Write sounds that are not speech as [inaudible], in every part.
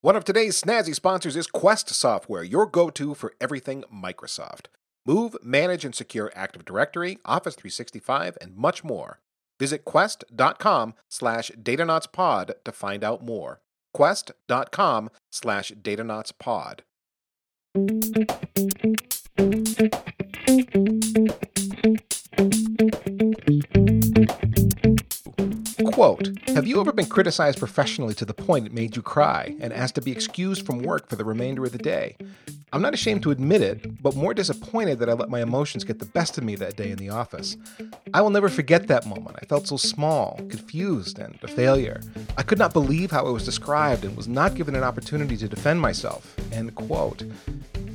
One of today's snazzy sponsors is Quest Software, your go to for everything Microsoft. Move, manage, and secure Active Directory, Office 365, and much more. Visit quest.com slash datanautspod to find out more. Quest.com slash datanautspod. Quote, have you ever been criticized professionally to the point it made you cry and asked to be excused from work for the remainder of the day? I'm not ashamed to admit it, but more disappointed that I let my emotions get the best of me that day in the office. I will never forget that moment. I felt so small, confused, and a failure. I could not believe how I was described and was not given an opportunity to defend myself. End quote.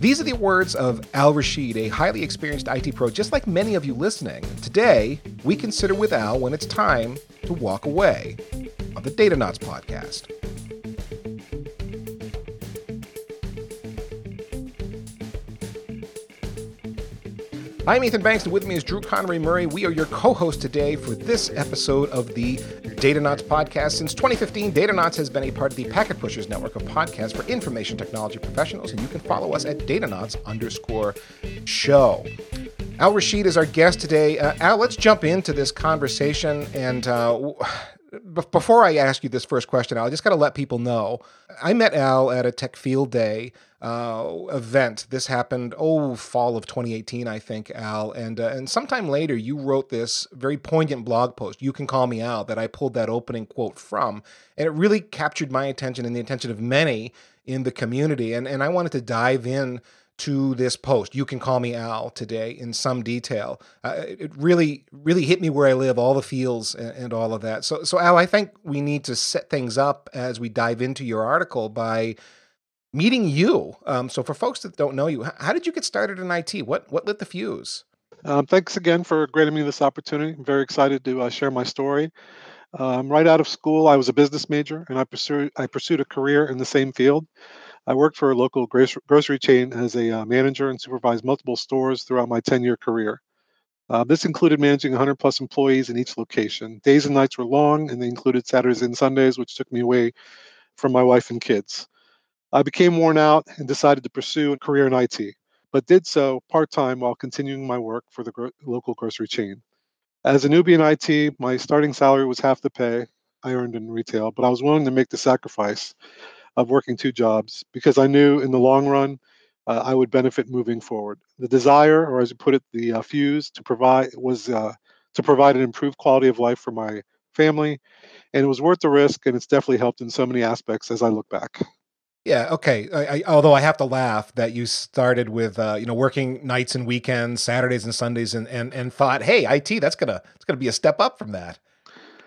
These are the words of Al Rasheed, a highly experienced IT pro, just like many of you listening. Today, we consider with Al when it's time to walk away on the Datanauts podcast. I'm Ethan Banks, and with me is Drew Conry-Murray. We are your co hosts today for this episode of the Datanauts podcast. Since 2015, Datanauts has been a part of the Packet Pushers network of podcasts for information technology professionals, and you can follow us at Datanauts underscore show. Al Rasheed is our guest today. Uh, Al, let's jump into this conversation. And uh, [sighs] before I ask you this first question, Al, I just got to let people know I met Al at a Tech Field Day uh, event. This happened, oh, fall of 2018, I think, Al. And uh, and sometime later, you wrote this very poignant blog post. You can call me Al that I pulled that opening quote from, and it really captured my attention and the attention of many in the community. And and I wanted to dive in to this post. You can call me Al today in some detail. Uh, it really, really hit me where I live, all the feels and, and, all of that. So, so Al, I think we need to set things up as we dive into your article by meeting you. Um, so for folks that don't know you, how did you get started in IT? What what lit the fuse? Um, thanks again for granting me this opportunity. I'm very excited to uh, share my story. Um, right out of school, I was a business major, and I pursued I pursued a career in the same field. I worked for a local grocery chain as a uh, manager and supervised multiple stores throughout my 10-year career. Uh, this included managing 100 plus employees in each location. Days and nights were long, and they included Saturdays and Sundays, which took me away from my wife and kids. I became worn out and decided to pursue a career in IT, but did so part time while continuing my work for the gro- local grocery chain. As a newbie in IT, my starting salary was half the pay I earned in retail, but I was willing to make the sacrifice of working two jobs because I knew in the long run uh, I would benefit moving forward. The desire, or as you put it, the uh, fuse to provide was uh, to provide an improved quality of life for my family, and it was worth the risk, and it's definitely helped in so many aspects as I look back. Yeah. Okay. I, I, although I have to laugh that you started with uh, you know working nights and weekends, Saturdays and Sundays, and and and thought, hey, IT, that's gonna it's gonna be a step up from that.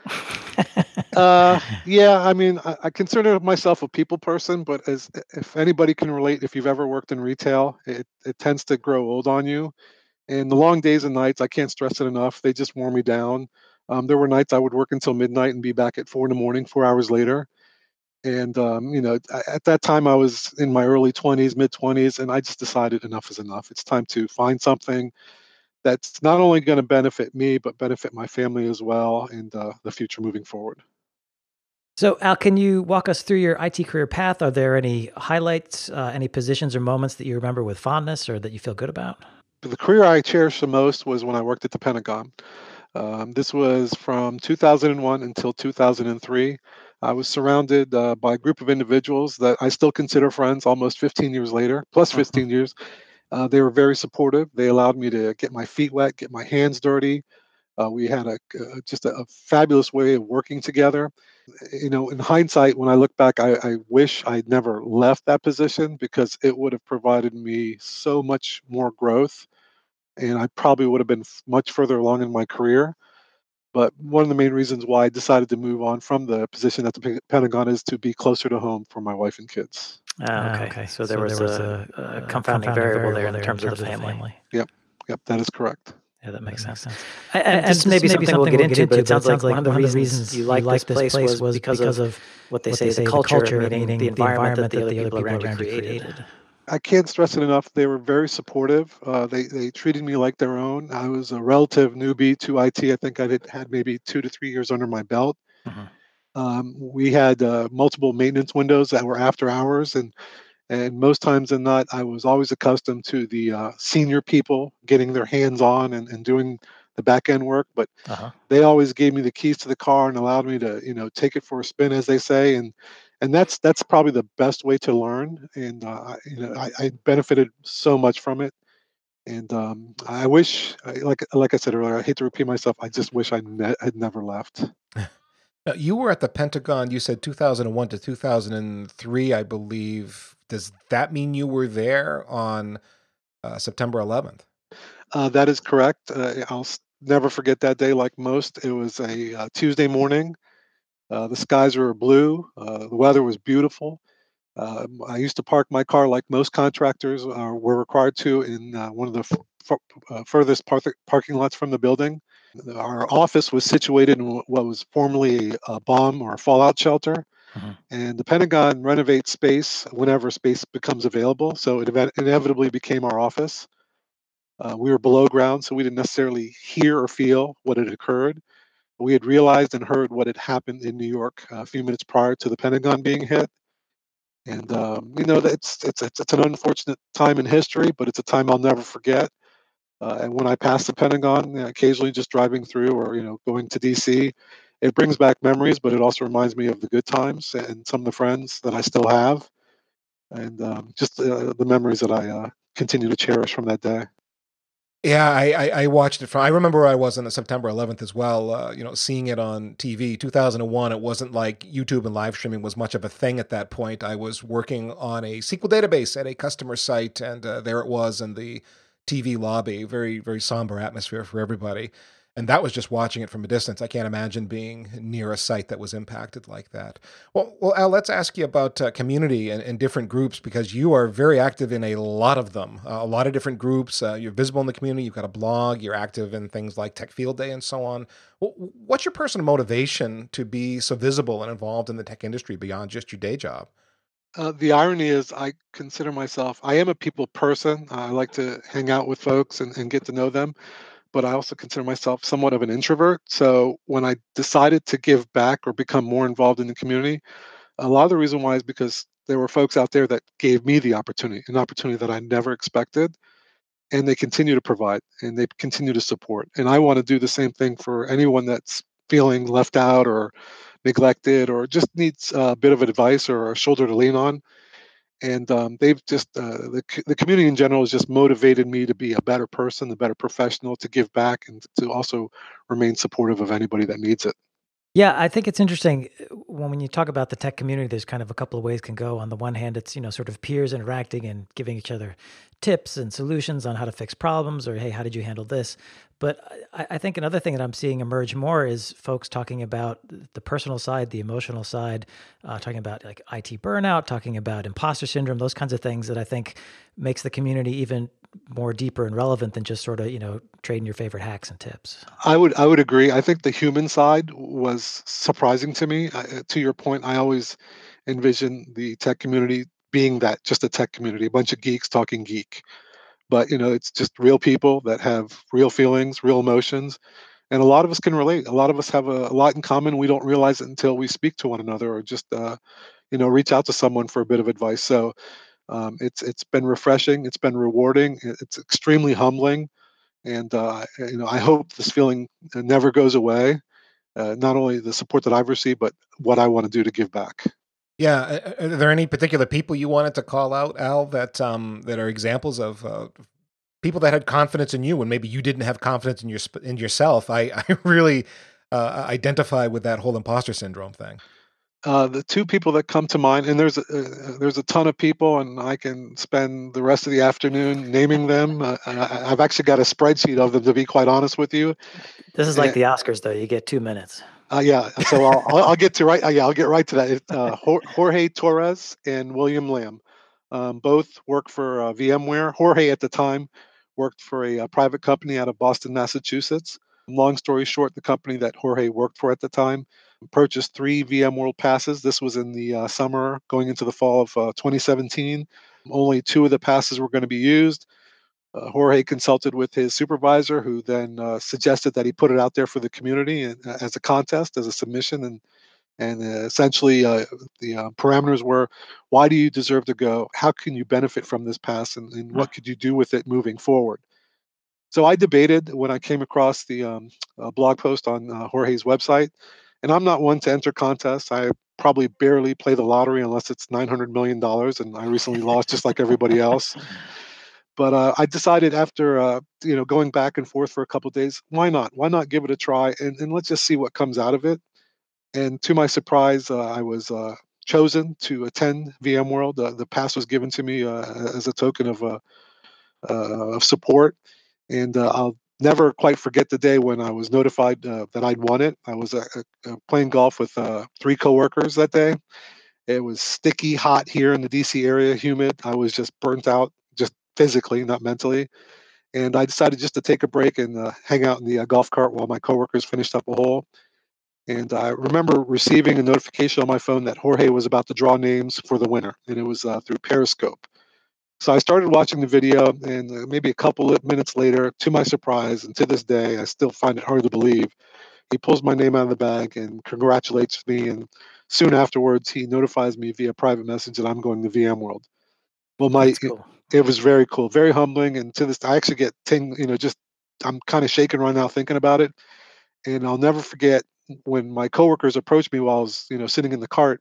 [laughs] uh, yeah. I mean, I, I, consider myself a people person, but as if anybody can relate, if you've ever worked in retail, it it tends to grow old on you, and the long days and nights, I can't stress it enough. They just wore me down. Um, there were nights I would work until midnight and be back at four in the morning, four hours later and um, you know at that time i was in my early 20s mid 20s and i just decided enough is enough. It's time to find something that's not only going to benefit me but benefit my family as well and uh, the future moving forward. So al can you walk us through your it career path? Are there any highlights uh, any positions or moments that you remember with fondness or that you feel good about? The career i cherish the most was when i worked at the pentagon. Um, this was from 2001 until 2003 I was surrounded uh, by a group of individuals that I still consider friends almost 15 years later, uh-huh. 15 years. Uh, they were very supportive. They allowed me to get my feet wet, get my hands dirty. Uh, we had a uh, just a, a, fabulous way of working together. You know, in hindsight, when I look back, I, I wish I'd never left that position because it would have provided me so much more growth, and I probably would have been much further along in my career. But one of the main reasons why I decided to move on from the position at the Pentagon is to be closer to home for my wife and kids. Ah, okay. okay. So, there, so was, there was a, a, a confounding, variable, there in terms, in terms of the family. family. Yep. Yep. That is correct. Yeah, that makes sense. sense. And, and, and maybe, maybe something, we'll get into, but it sounds like one of the reasons you like this place was because of what they say is the culture, meaning the environment that the other people around you created. I can't stress it enough. They were very supportive. Uh, they they treated me like their own. I was a relative newbie to IT. I think I had maybe two to three years under my belt. Mm-hmm. Um, we had uh, multiple maintenance windows that were after hours, and and most times than not, I was always accustomed to the uh, senior people getting their hands on and, and doing the back end work. But uh-huh. they always gave me the keys to the car and allowed me to, you know, take it for a spin, as they say. And and that's that's probably the best way to learn. And uh, you know, I, I benefited so much from it. And um, I wish, like like I said earlier, I hate to repeat myself. I just wish I ne- had never left. [laughs] Now, you were at the Pentagon. You said 2001 to 2003, I believe. Does that mean you were there on uh, September 11th? Uh, that is correct. Uh, I'll never forget that day. Like most, it was a uh, Tuesday morning. Uh, the skies were blue. Uh, the weather was beautiful. Um, I used to park my car like most contractors were required to in one of the f- furthest par- parking lots from the building. Our office was situated in what was formerly a bomb or a fallout shelter. Mm-hmm. And the Pentagon renovates space whenever space becomes available. So it ev- inevitably became our office. Uh, we were below ground, so we didn't necessarily hear or feel what had occurred. We had realized and heard what had happened in New York a few minutes prior to the Pentagon being hit. And um, you know, it's, it's it's an unfortunate time in history, but it's a time I'll never forget. Uh, and when I pass the Pentagon, occasionally just driving through or you know going to DC, it brings back memories, but it also reminds me of the good times and some of the friends that I still have, and um, just uh, the memories that I uh, continue to cherish from that day. Yeah, I, I, I, watched it from. I remember I was on the September 11th as well. Uh, you know, seeing it on TV. 2001. It wasn't like YouTube and live streaming was much of a thing at that point. I was working on a SQL database at a customer site, and uh, there it was in the TV lobby. Very, very somber atmosphere for everybody. And that was just watching it from a distance. I can't imagine being near a site that was impacted like that. Well, well, Al, let's ask you about uh, community and, and, different groups because you are very active in a lot of them. Uh, a lot of different groups. Uh, you're visible in the community. You've got a blog. You're active in things like Tech Field Day and so on. Well, what's your personal motivation to be so visible and involved in the tech industry beyond just your day job? Uh, the irony is, I consider myself, I am a people person. I like to hang out with folks and, and get to know them, but I also consider myself somewhat of an introvert. So when I decided to give back or become more involved in the community, a lot of the reason why is because there were folks out there that gave me the opportunity, an opportunity that I never expected. And they continue to provide and they continue to support. And I want to do the same thing for anyone that's feeling left out or neglected or just needs a bit of advice or a shoulder to lean on. And um, they've just, uh, the, the community in general has just motivated me to be a better person, a better professional, to give back and to also remain supportive of anybody that needs it. Yeah, I think it's interesting uh, when, when you talk about the tech community. There's kind of a couple of ways can go. On the one hand, it's you know sort of peers interacting and giving each other tips and solutions on how to fix problems, or hey, how did you handle this? But I, I think another thing that I'm seeing emerge more is folks talking about the personal side, the emotional side, uh, talking about like IT burnout, talking about imposter syndrome, those kinds of things that I think makes the community even more deeper and relevant than just sort of you know trading your favorite hacks and tips? I would i would agree. I think the human side was surprising to me. Uh, to your point i always envision the tech community being that just a tech community a bunch of geeks talking geek. But you know it's just real people that have real feelings real emotions and a lot of us can relate. A lot of us have a, a lot in common. We don't realize it until we speak to one another or just uh, you know reach out to someone for a bit of advice. So um, it's it's been refreshing. It's been rewarding. It's extremely humbling, and uh, you know I hope this feeling never goes away. Uh, not only the support that I've received, but what I want to do to give back. Yeah, are there any particular people you wanted to call out, Al, that um, that are examples of uh, people that had confidence in you when maybe you didn't have confidence in your in yourself? I [laughs] I really uh, identify with that whole imposter syndrome thing. Uh, the two people that come to mind, and there's a, uh, there's a ton of people, and I can spend the rest of the afternoon naming them. Uh, I, have actually got a spreadsheet of them, to be quite honest with you. This is like and, the Oscars, though. You get two minutes. Uh, yeah, so I'll, I'll, get to right. Uh, yeah, I'll get right to that. Uh, Jorge Torres and William Lam, um, both work for VMware. Jorge at the time worked for a, a private company out of Boston, Massachusetts. Long story short, the company that Jorge worked for at the time purchased three VMworld passes. This was in the uh, summer going into the fall of uh, 2017. Only two of the passes were going to be used. Uh, Jorge consulted with his supervisor, who then uh, suggested that he put it out there for the community and, uh, as a contest, as a submission. And And uh, essentially, uh, the uh, parameters were why do you deserve to go? How can you benefit from this pass? And, and what could you do with it moving forward? So I debated when I came across the um, blog post on uh, Jorge's website. And I'm not one to enter contests. I probably barely play the lottery unless it's $900 million. And I recently lost just like everybody else. But uh, I decided after uh, you know going back and forth for a couple days, why not? Why not give it a try and, and let's just see what comes out of it. And to my surprise, uh, I was uh, chosen to attend VMworld. Uh, the pass was given to me uh, as a token of of support, and I'll never quite forget the day when I was notified that I'd won it. I was playing golf with three coworkers that day. It was sticky hot here in the DC area, humid. I was just burnt out just physically, not mentally. And I decided just to take a break and uh, hang out in the uh, golf cart while my coworkers finished up a hole. And I remember receiving a notification on my phone that Jorge was about to draw names for the winner, and it was uh, through Periscope. So I started watching the video, and uh, maybe a couple of minutes later, to my surprise, and to this day, I still find it hard to believe, he pulls my name out of the bag and congratulates me. And soon afterwards, he notifies me via private message that I'm going to VMworld. Well, my cool it was very cool, very humbling. And to this, I actually get ting, you know, just I'm kind of shaking right now thinking about it. And I'll never forget when my coworkers approached me while I was, you know, sitting in the cart.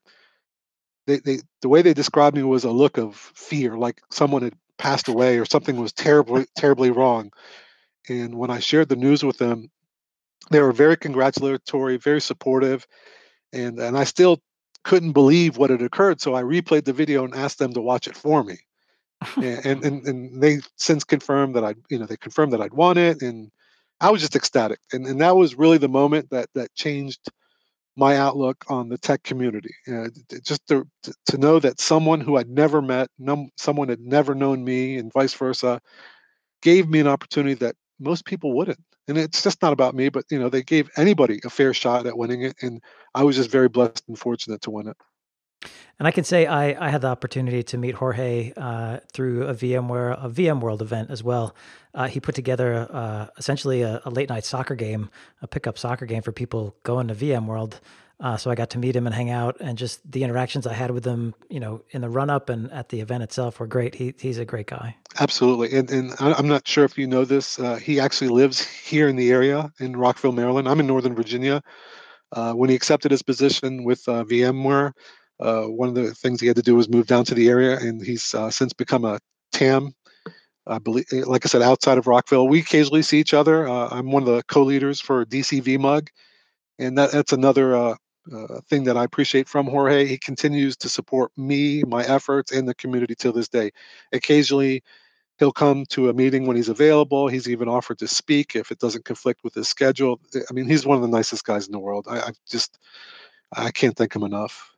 They, they, the way they described me was a look of fear, like someone had passed away or something was terribly, terribly wrong. And when I shared the news with them, they were very congratulatory, very supportive, and and I still couldn't believe what had occurred. So I replayed the video and asked them to watch it for me [laughs] and, and and they since confirmed that I, you know, they confirmed that I'd won it, and I was just ecstatic, and and that was really the moment that that changed my outlook on the tech community. Uh, just to, to know that someone who I'd never met, num- someone had never known me, and vice versa, gave me an opportunity that most people wouldn't. And it's just not about me, but you know, they gave anybody a fair shot at winning it, and I was just very blessed and fortunate to win it. And I can say I, I had the opportunity to meet Jorge uh, through a VMware a VMworld event as well. Uh, he put together uh, essentially a, a, late night soccer game, a pickup soccer game for people going to VMworld. Uh, so I got to meet him and hang out, and just the interactions I had with him, you know, in the run up and at the event itself were great. He, he's a great guy. Absolutely, and and I'm not sure if you know this. Uh, he actually lives [laughs] here in the area in Rockville, Maryland. I'm in Northern Virginia. Uh, when he accepted his position with VMware uh, one of the things he had to do was move down to the area, and he's uh, since become a TAM. I believe, eh, like I said, outside of Rockville, we occasionally see each other. Uh, I'm one of the co-leaders for DC VMUG, and that, that's another uh, uh, thing that I appreciate from Jorge. He continues to support me, my efforts, and the community till this day. Occasionally, he'll come to a meeting when he's available. He's even offered to speak if it doesn't conflict with his schedule. I mean, he's one of the nicest guys in the world. I, I just, I can't thank him enough.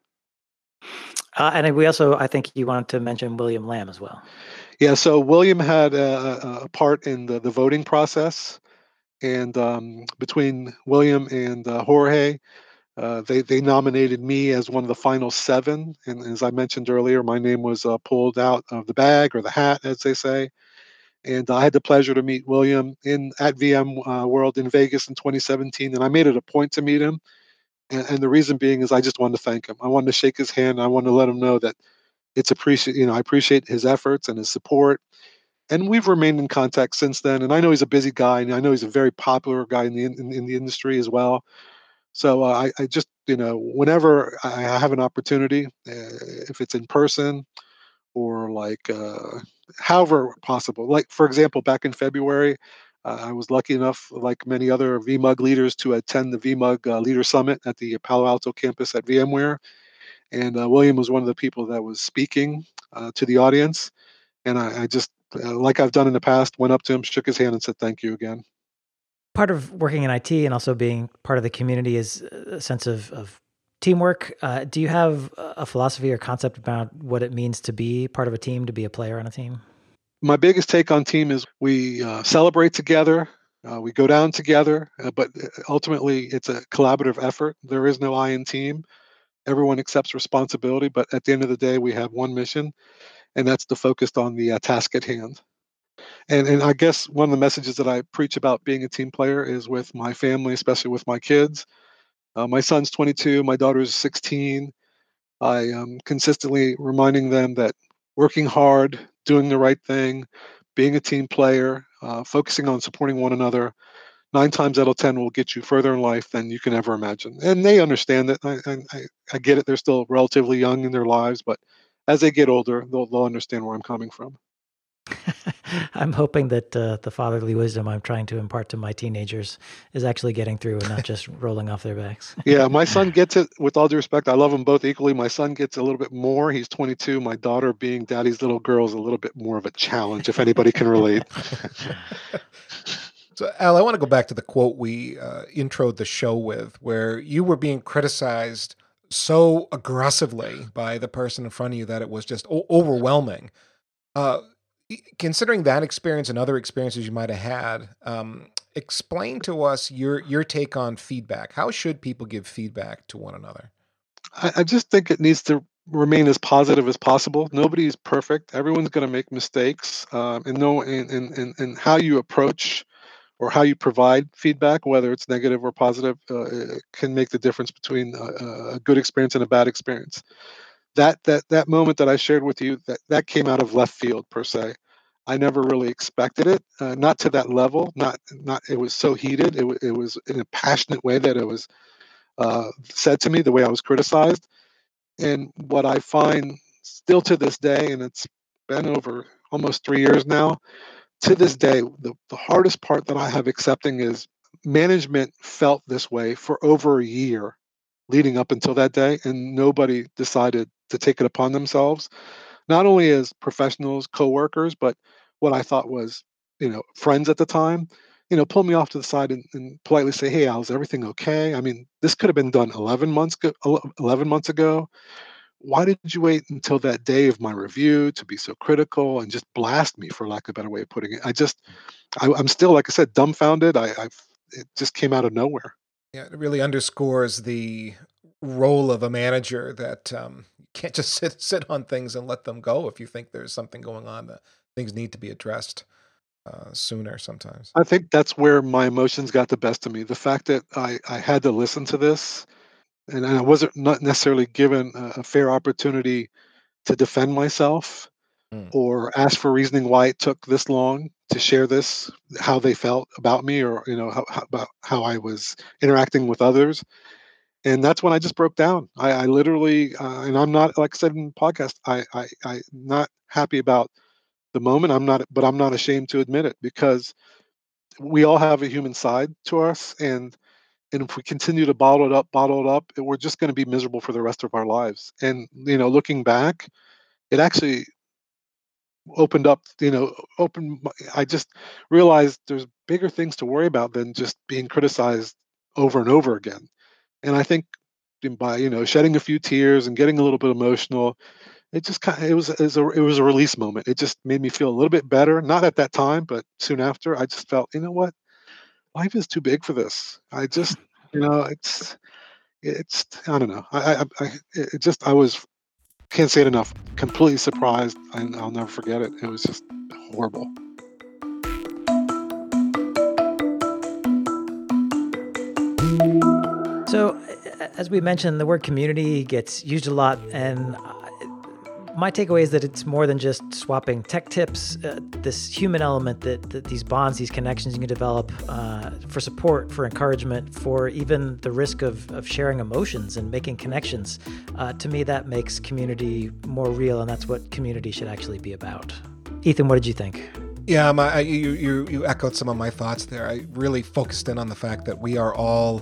Uh, and we also, I think you wanted to mention William Lam as well. Yeah, so William had a, a part in the, the voting process, and um, between William and uh, Jorge, uh, they they nominated me as one of the final seven. And as I mentioned earlier, my name was uh, pulled out of the bag or the hat, as they say. And I had the pleasure to meet William in at VM uh, World in Vegas in 2017, and I made it a point to meet him and, and, the reason being is I just wanted to thank him. I wanted to shake his hand. I wanted to let him know that it's appreciate. You know, I appreciate his efforts and his support. And we've remained in contact since then. And I know he's a busy guy, and I know he's a very popular guy in the in, in the industry as well. So uh, I, I, just, you know, whenever I have an opportunity, uh, if it's in person or like uh, however possible, like for example, back in February, uh, I was lucky enough, like many other VMUG leaders, to attend the VMUG uh, Leader Summit at the Palo Alto campus at VMware. And uh, William was one of the people that was speaking uh, to the audience. And I, I just, uh, like I've done in the past, went up to him, shook his hand, and said, Thank you again. Part of working in IT and also being part of the community is a sense of, of teamwork. Uh, do you have a philosophy or concept about what it means to be part of a team, to be a player on a team? My biggest take on team is we uh, celebrate together uh, we go down together uh, but uh, ultimately it's a collaborative effort. There is no i in team. Everyone accepts responsibility but at the end of the day we have one mission and that's to focus on the uh, task at hand. And and i guess one of the messages that i preach about being a team player is with my family especially with my kids. Uh, my son's 22, my daughter's 16. I am consistently reminding them that working hard, doing the right thing, being a team player, uh, focusing on supporting one another, nine times out of ten will get you further in life than you can ever imagine. And they understand that. I, I, I get it. They're still relatively young in their lives, but as they get older, they'll, they'll understand where I'm coming from. [laughs] I'm hoping that uh, the fatherly wisdom I'm trying to impart to my teenagers is actually getting through and not just [laughs] rolling off their backs. [laughs] yeah, my son gets it with all due respect. I love them both equally. My son gets a little bit more. He's 22. My daughter, being daddy's little girl, is a little bit more of a challenge, if anybody can relate. so, Al, I want to go back to the quote we uh, introed the show with, where you were being criticized so aggressively by the person in front of you that it was just o- overwhelming. Uh, considering that experience and other experiences you might have had, um, explain to us your your take on feedback. How should people give feedback to one another? I, I just think it needs to remain as positive as possible. Nobody's perfect. Everyone's going to make mistakes, um, and know and, and and how you approach or how you provide feedback, whether it's negative or positive, uh, can make the difference between a, a good experience and a bad experience that that that moment that I shared with you that that came out of left field per se. I never really expected it, uh, not to that level. Not not it was so heated. It, it was in a passionate way that it was uh, said to me the way I was criticized. And what I find still to this day, and it's been over almost three years now, to this day, the, the hardest part that I have accepting is management felt this way for over a year leading up until that day, and nobody decided to take it upon themselves, not only as professionals, co-workers, but what I thought was, you know, friends at the time, you know, pull me off to the side and, and politely say, "Hey, Al, is everything okay?" I mean, this could have been done 11 months ago. 11 months ago. Why did you wait until that day of my review to be so critical and just blast me, for lack of a better way of putting it? I just, I, am still, like I said, dumbfounded. I, I, it just came out of nowhere. Yeah, it really underscores the role of a manager that um, can't just [laughs] sit sit on things and let them go if you think there's something going on that things need to be addressed uh, sooner sometimes. I think that's where my emotions got the best of me. The fact that I, I had to listen to this and I wasn't not necessarily given a, a fair opportunity to defend myself mm. or ask for reasoning why it took this long to share this, how they felt about me or, you know, how, how about how I was interacting with others and that's when I just broke down. I, I literally, uh, and I'm not like I said in the podcast, I, I I'm not happy about the moment. I'm not, but I'm not ashamed to admit it because we all have a human side to us, and and if we continue to bottle it up, bottle it up, we're just going to be miserable for the rest of our lives. And you know, looking back, it actually opened up. You know, open. I just realized there's bigger things to worry about than just being criticized over and over again and I think by you know shedding a few tears and getting a little bit emotional, it just kind of it was it was a it was a release moment. It just made me feel a little bit better. Not at that time, but soon after, I just felt you know what, life is too big for this. I just [laughs] you know it's it's I don't know. I I, I it just I was can't say it enough. Completely surprised, and I'll never forget it. It was just horrible. So, as we mentioned, the word community gets used a lot, and my takeaway is that it's more than just swapping tech tips. Uh, this human element that, that, these bonds, these connections you can develop uh, for support, for encouragement, for even the risk of, of sharing emotions and making connections. Uh, to me, that makes community more real, and that's what community should actually be about. Ethan, what did you think? Yeah, my, you, you, you echoed some of my thoughts there. I really focused in on the fact that we are all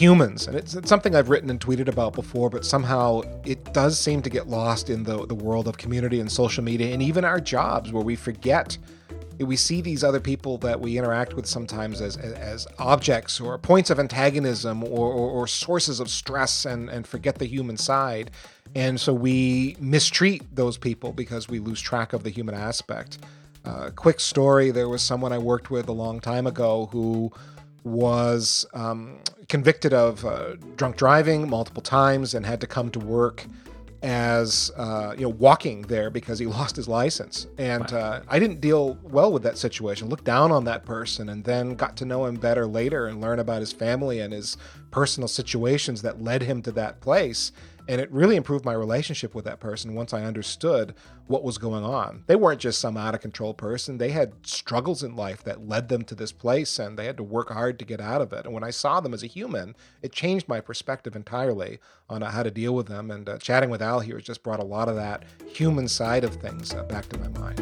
humans. And it's, it's, something I've written and tweeted about before, but somehow it does seem to get lost in the, the world of community and social media and even our jobs where we forget. We see these other people that we interact with sometimes as, as objects or points of antagonism or, or, or sources of stress and, and forget the human side. And so we mistreat those people because we lose track of the human aspect. Uh, quick story there was someone I worked with a long time ago who was um, convicted of uh, drunk driving multiple times and had to come to work as uh, you know walking there because he [laughs] lost his license. And uh, i didn't deal well with that situation. Looked down on that person and then got to know him better later and learn about his family and his personal situations that led him to that place and it really improved my relationship with that person once I understood what was going on. They weren't just some out of control person, they had struggles in life that led them to this place, and they had to work hard to get out of it. And when I saw them as a human, it changed my perspective entirely on how to deal with them. And uh, chatting with Al here has just brought a lot of that human side of things uh, back to my mind.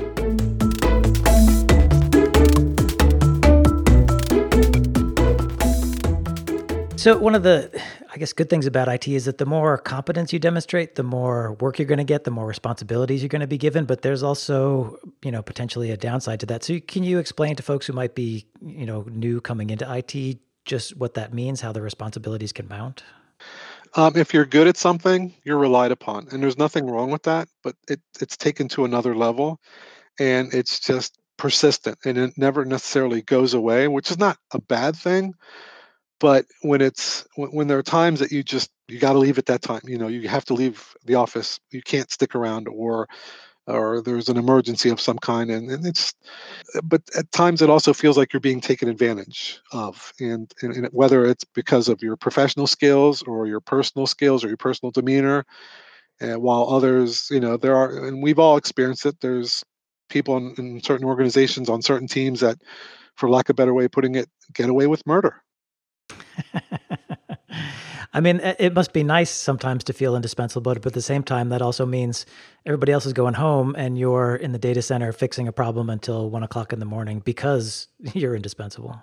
So one of the, I guess, good things about IT is that the more competence you demonstrate, the more work you're going to get, the more responsibilities you're going to be given. But there's also, you know, potentially a downside to that. So can you explain to folks who might be, you know, new coming into IT just what that means, how the responsibilities can mount? Um, if you're good at something, you're relied upon, and there's nothing wrong with that. But it, it's taken to another level, and it's just persistent, and it never necessarily goes away, which is not a bad thing but when it's when, when there are times that you just you got to leave at that time you know you have to leave the office you can't stick around or or there's an emergency of some kind and, and it's but at times it also feels like you're being taken advantage of and, and, and whether it's because of your professional skills or your personal skills or your personal demeanor and while others you know there are and we've all experienced it there's people in, in certain organizations on certain teams that for lack of a better way of putting it get away with murder [laughs] I mean, it must be nice sometimes to feel indispensable, but at the same time, that also means everybody else is going home and you're in the data center fixing a problem until one o'clock in the morning because [laughs] you're indispensable.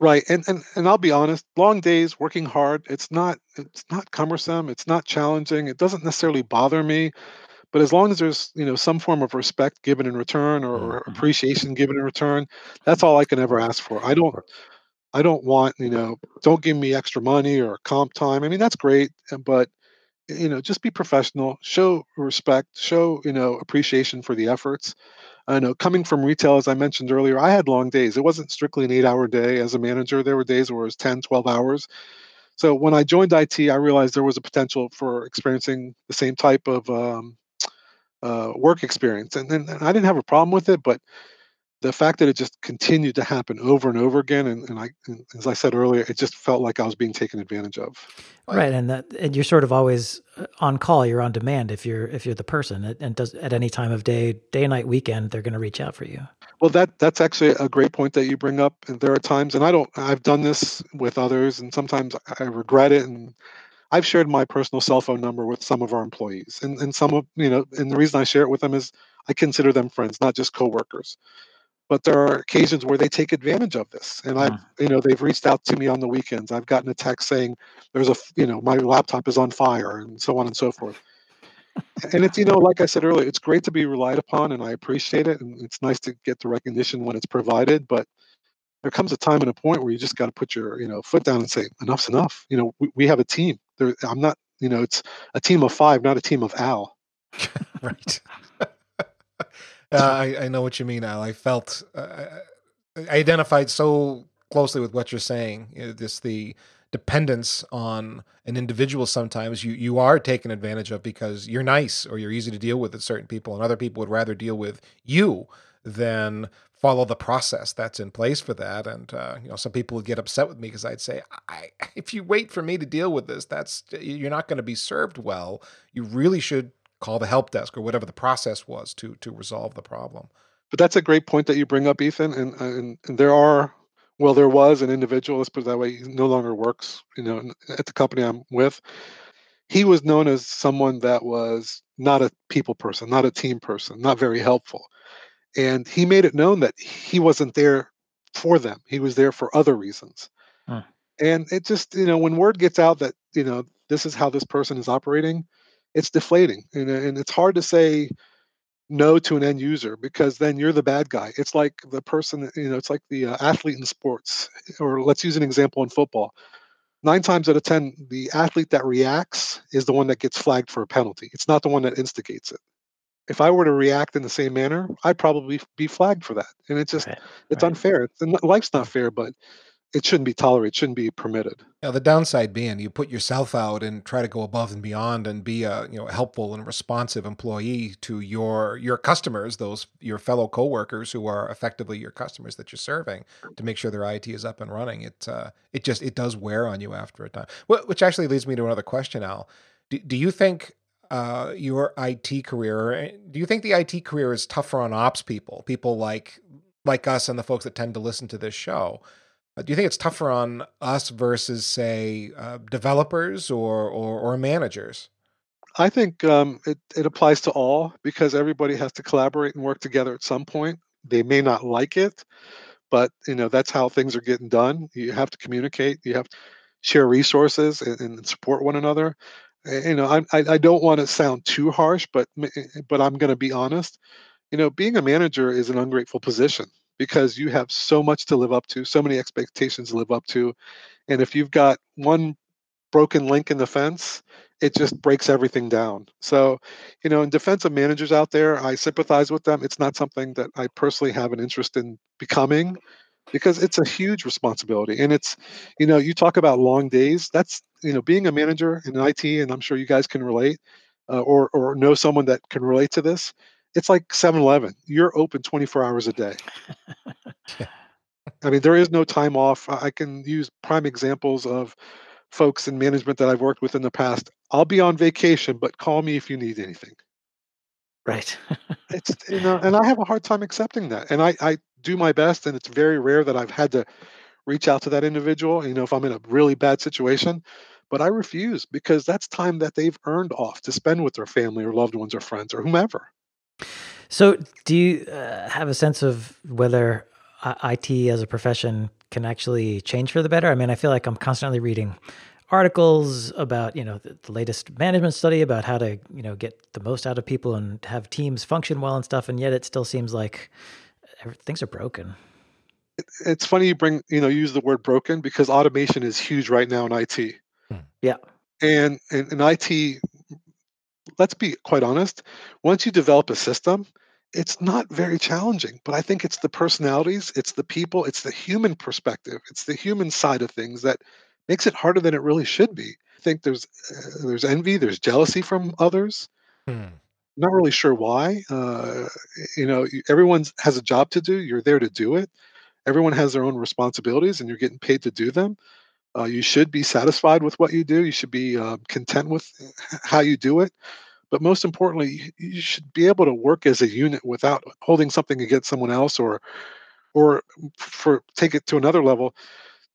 Right, and and and I'll be honest, long days, working hard, it's not it's not cumbersome, it's not challenging, it doesn't necessarily bother me. But as long as there's you know some form of respect given in return or, or mm-hmm. appreciation given in return, that's all I can ever ask for. I don't I don't want, you know, don't give me extra money or comp time. I mean, that's great, uh, but you know, just be professional, show respect, show, you know, appreciation for the efforts. I know coming from retail, as I mentioned earlier, I had long days. It wasn't strictly an eight hour day as a manager. There were days where it was 10, 12 hours. So when I joined IT, I realized there was a potential for experiencing the same type of um, uh, work experience. And, and I didn't have a problem with it, but the fact that it just continued to happen over and over again and, and i and as i said earlier it just felt like i was being taken advantage of right and that and you're sort of always uh, on call you're on demand if you're if you're the person and does at any time of day day night weekend they're going to reach out for you. Well that that's actually a great point that you bring up and there are times and i don't i've done this with others and sometimes i regret it and I've shared my personal cell phone number with some of our employees, and, and some of you know, and the reason I share it with them is I consider them friends, not just coworkers but there are occasions where they take advantage of this. And i've hmm. you know they've reached out to me on the weekends. I've gotten a text saying there's a you know my laptop is on fire and so on and so forth. [laughs] And it's you know like i said earlier it's great to be relied upon and i appreciate it and it's nice to get the recognition when it's provided but there comes a time and a point where you just got to put your you know foot down and say enough's enough. You know we, we have a team. There i'm not you know it's a team of five not a team of al. [laughs] Right [laughs] uh, [laughs] I, I, know what you mean, Al. I felt uh, I identified so closely with what you're saying. You know, this the dependence on an individual. Sometimes you you are taken advantage of because you're nice or you're easy to deal with at certain people, and other people would rather deal with you than follow the process that's in place for that. And uh, you know, some people would get upset with me because I'd say, I, if you wait for me to deal with this, that's you're not going to be served well. You really should call the help desk or whatever the process was to to resolve the problem. But that's a great point that you bring up, Ethan. And uh, and, and there are well, there was an individual. Let's put it that way. He no longer works, you know, at the company I'm with. He was known as someone that was not a people person, not a team person, not very helpful. And he made it known that he wasn't there for them. He was there for other reasons. Huh. And it just, you know, when word gets out that, you know, this is how this person is operating, it's deflating and, and it's hard to say no to an end user because then you're the bad guy. It's like the person you know it's like the uh, athlete in sports or let's use an example in football. Nine times out of ten the athlete that reacts is the one that gets flagged for a penalty. It's not the one that instigates it. If i were to react in the same manner i'd probably be flagged for that and it's just right, it's right. unfair. And life's not fair but it shouldn't be tolerated, it shouldn't be permitted. Now, the downside being you put yourself out and try to go above and beyond and be a you know helpful and responsive employee to your your customers, those your fellow coworkers who are effectively your customers that you're serving, to make sure their IT is up and running. It uh, it just it does wear on you after a time. Which actually leads me to another question, Al. Do, do you think uh, your IT career? Do you think the IT career is tougher on ops people, people like like us and the folks that tend to listen to this show? Uh, do you think it's tougher on us versus, say, uh, developers or, or, or managers? I think um, it, it applies to all because everybody has to collaborate and work together at some point. They may not like it, but you know that's how things are getting done. You have to communicate. You have to share resources and, and support one another. You know, I, I, I don't want to sound too harsh, but but I'm going to be honest. You know, being a manager is an ungrateful position because you have so much to live up to, so many expectations to live up to. And if you've got one broken link in the fence, it just breaks everything down. So, you know, in defense of managers out there, I sympathize with them. It's not something that I personally have an interest in becoming because it's a huge responsibility. And it's, you know, you talk about long days. That's, you know, being a manager in IT, and I'm sure you guys can relate uh, or, or know someone that can relate to this it's like 7-Eleven. You're open 24 hours a day. [laughs] I mean, there is no time off. I can use prime examples of folks in management that I've worked with in the past. I'll be on vacation, but call me if you need anything. Right. [laughs] it's you know, and I have a hard time accepting that. And I, I do my best, and it's very rare that I've had to reach out to that individual, you know, if I'm in a really bad situation. But I refuse because that's time that they've earned off to spend with their family or loved ones or friends or whomever. So, do you uh, have a sense of whether IT as a profession can actually change for the better? I mean, I feel like I'm constantly reading articles about you know the, the, latest management study about how to you know get the most out of people and have teams function well and stuff, and yet it still seems like things are broken. It's funny you bring you know use the word broken because automation is huge right now in IT. Hmm. Yeah, and in, in IT let's be quite honest, once you develop a system, it's not very challenging, but I think it's the personalities, it's the people, it's the human perspective, it's the human side of things that makes it harder than it really should be. I think there's uh, there's envy, there's jealousy from others. Hmm. Not really sure why. Uh, you know, everyone has a job to do. You're there to do it. Everyone has their own responsibilities, and you're getting paid to do them. Uh, you should be satisfied with what you do. You should be uh, content with how you do it. But most importantly, you should be able to work as a unit without holding something against someone else, or, or for take it to another level,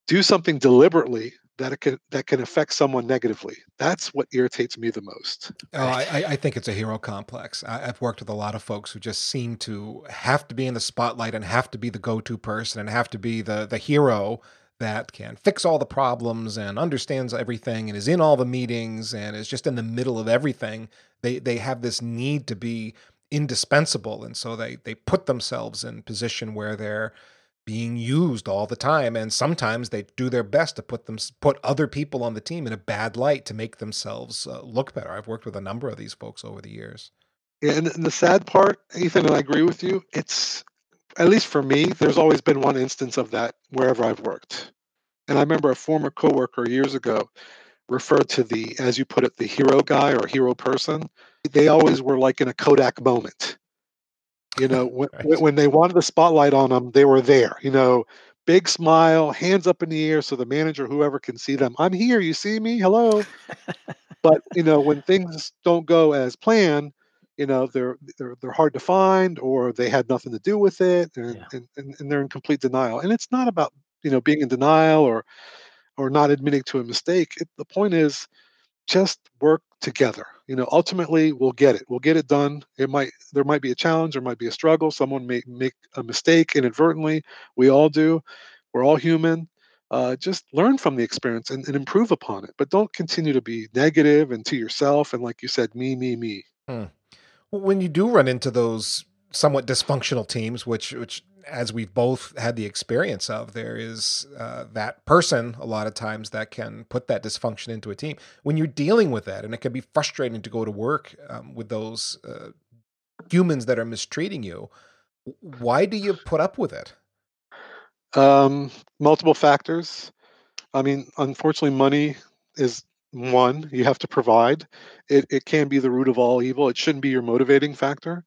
do something deliberately that it can that can affect someone negatively. That's what irritates me the most. Oh, I, I think it's a hero complex. I, have worked with a lot of folks who just seem to have to be in the spotlight and have to be the go-to person and have to be the the hero that can fix all the problems and understands everything and is in all the meetings and is just in the middle of everything. They they have this need to be indispensable, and so they they put themselves in position where they're being used all the time. And sometimes they do their best to put them put other people on the team in a bad light to make themselves uh, look better. I've worked with a number of these folks over the years. And, and the sad part ethan and i agree with you it's at least for me, there's always been one instance of that wherever I've worked. And I remember a former coworker years ago referred to the, as you put it, the hero guy or hero person. They always were like in a Kodak moment. You know, when, right. when they wanted the spotlight on them, they were there. You know, big smile, hands up in the air so the manager, whoever can see them, I'm here. You see me? Hello. but you know, when things don't go as planned, you know they're they're they're hard to find or they had nothing to do with it and, yeah. and, and they're in complete denial and it's not about you know being in denial or or not admitting to a mistake it, the point is just work together you know ultimately we'll get it we'll get it done it might there might be a challenge there might be a struggle someone may make a mistake inadvertently we all do we're all human uh, just learn from the experience and, and, improve upon it but don't continue to be negative and to yourself and like you said me me me. Hmm. When you do run into those somewhat dysfunctional teams, which which as we've both had the experience of, there is uh, that person a lot of times that can put that dysfunction into a team. When you're dealing with that, and it can be frustrating to go to work um, with those uh, humans that are mistreating you, why do you put up with it? Um, multiple factors. I mean, unfortunately, money is one you have to provide. It, it can be the root of all evil. It shouldn't be your motivating factor.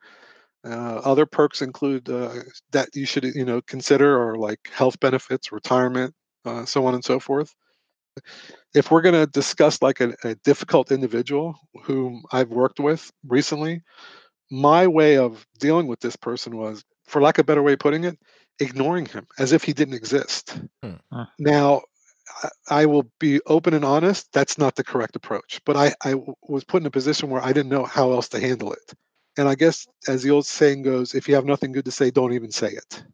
Uh, other perks include uh, that you should you know consider or like health benefits, retirement, uh, so on and so forth. If we're going to discuss like a, a difficult individual whom I've worked with recently, my way of dealing with this person was, for lack of a better way of putting it, ignoring him as if he didn't exist. Hmm. Now, I, will be open and honest. That's not the correct approach. But I, I was put in a position where I didn't know how else to handle it. And I guess, as the old saying goes, if you have nothing good to say, don't even say it.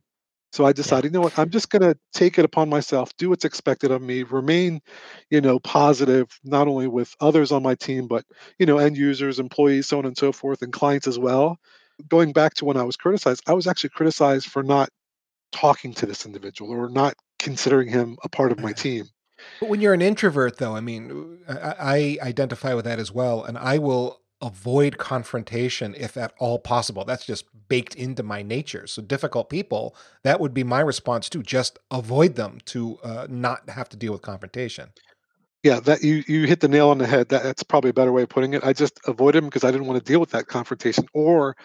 So I decided, you know what, I'm just going to take it upon myself, do what's expected of me, remain, you know, positive, not only with others on my team, but, you know, end users, employees, so on and so forth, and clients as well. Going back to when I was criticized, I was actually criticized for not talking to this individual or not considering him a part of my uh-huh. team. But when you're an introvert, though, I mean, I, I identify with that as well, and I will avoid confrontation if at all possible. That's just baked into my nature. So difficult people, that would be my response too. Just avoid them to uh, not have to deal with confrontation. Yeah, that you you hit the nail on the head. That, that's probably a better way of putting it. I just avoid him because I didn't want to deal with that confrontation or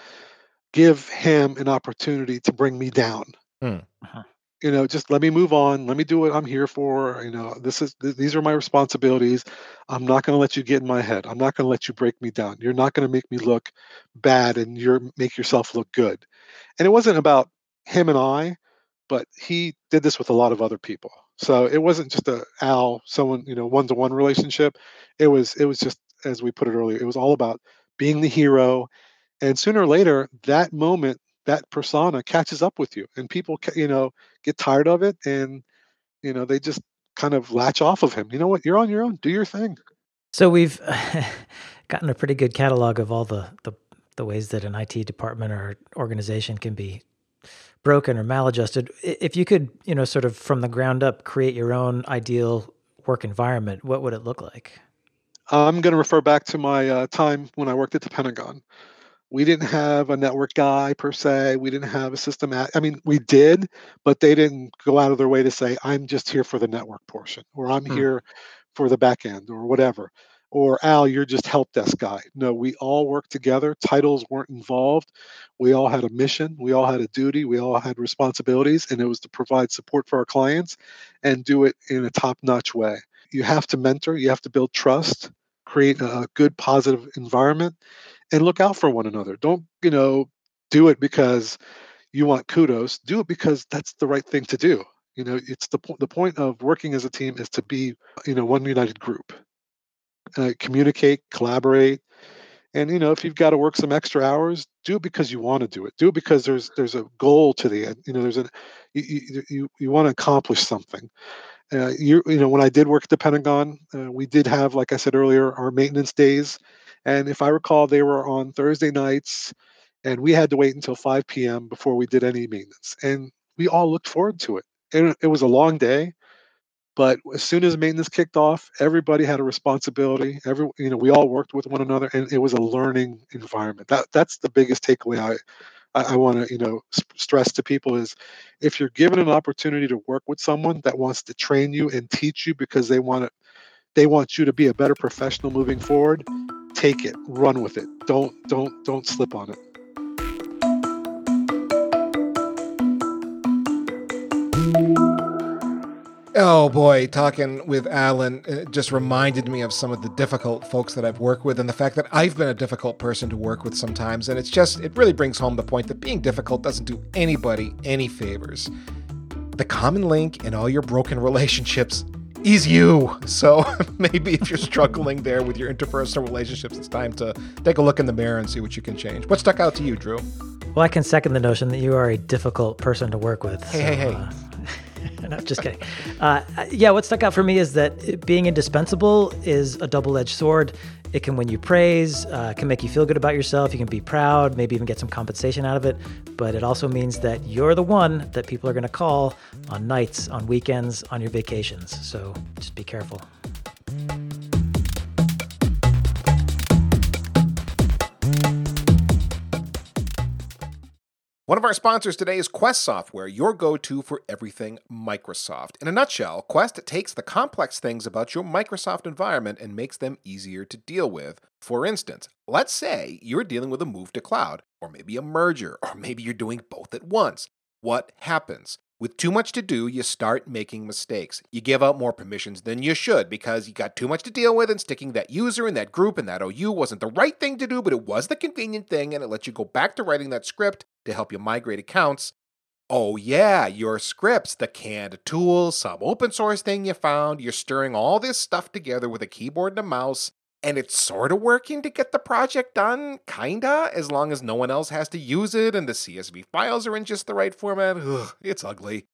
give him an opportunity to bring me down. Hmm. Uh-huh you know just let me move on let me do what i'm here for you know this is th- these are my responsibilities. I'm not going to let you get in my head. I'm not going to let you break me down. You're not going to make me look bad and you're make yourself look good. And it wasn't about him and i but he did this with a lot of other people. So it wasn't just a al someone you know one-to-one relationship. It was it was just as we put it earlier it was all about being the hero. And sooner or later that moment that persona catches up with you and people you know get tired of it and you know they just kind of latch off of him. You know what? You're on your own. Do your thing. So we've [laughs] gotten a pretty good catalog of all the, the the ways that an IT department or organization can be broken or maladjusted. If you could you know sort of from the ground up create your own ideal work environment what would it look like? I'm going to refer back to my uh, time when i worked at the pentagon we didn't have a network guy per se. We didn't have a system. At, I mean, we did, but they didn't go out of their way to say, "I'm just here for the network portion," or "I'm hmm. here for the back end," or whatever. Or Al, you're just help desk guy. No, we all worked together. Titles weren't involved. We all had a mission. We all had a duty. We all had responsibilities, and it was to provide support for our clients and do it in a top-notch way. You have to mentor. You have to build trust. Create a good, positive environment and look out for one another. Don't, you know, do it because you want kudos. Do it because that's the right thing to do. You know, it's the the point of working as a team is to be, you know, one united group. Uh, communicate, collaborate, and you know, if you've got to work some extra hours, do it because you want to do it. Do it because there's there's a goal to the end. You know, there's a you you, you want to accomplish something. Uh, you you know, when I did work at the Pentagon, uh, we did have, like I said earlier, our maintenance days and if I recall, they were on Thursday nights, and we had to wait until 5 p.m. before we did any maintenance. And we all looked forward to it. And it was a long day, but as soon as maintenance kicked off, everybody had a responsibility. Every you know, we all worked with one another, and it was a learning environment. That that's the biggest takeaway I I, I want to you know stress to people is if you're given an opportunity to work with someone that wants to train you and teach you because they want to they want you to be a better professional moving forward take it, run with it. Don't don't don't slip on it. Oh boy, talking with Alan uh, just reminded me of some of the difficult folks that I've worked with and the fact that I've been a difficult person to work with sometimes. And it's just, it really brings home the point that being difficult doesn't do anybody any favors. The common link in all your broken [laughs] relationships is you. So [laughs] maybe if you're struggling there with your interpersonal relationships, it's time to take a look in the mirror and see what you can change. What stuck out to you, Drew? Well, I can second the notion that you are a difficult person to work with. Hey, so, hey, hey. Uh, [laughs] no, just kidding. Uh, yeah, what stuck out for me is that being indispensable is a double edged sword. It can win you praise, uh, can make you feel good about yourself. You can be proud, maybe even get some compensation out of it. But it also means that you're the one that people are going to call on nights, on weekends, on your vacations. So just be careful. One of our sponsors today is Quest Software, your go to for everything Microsoft. In a nutshell, Quest takes the complex things about your Microsoft environment and makes them easier to deal with. For instance, let's say you're dealing with a move to cloud, or maybe a merger, or maybe you're doing both at once. What happens? With too much to do, you start making mistakes. You give out more permissions than you should because you got too much to deal with, and sticking that user in that group and that OU wasn't the right thing to do, but it was the convenient thing, and it lets you go back to writing that script to help you migrate accounts. Oh, yeah, your scripts, the canned tools, some open source thing you found. You're stirring all this stuff together with a keyboard and a mouse, and it's sort of working to get the project done, kinda, as long as no one else has to use it and the CSV files are in just the right format. Ugh, it's ugly.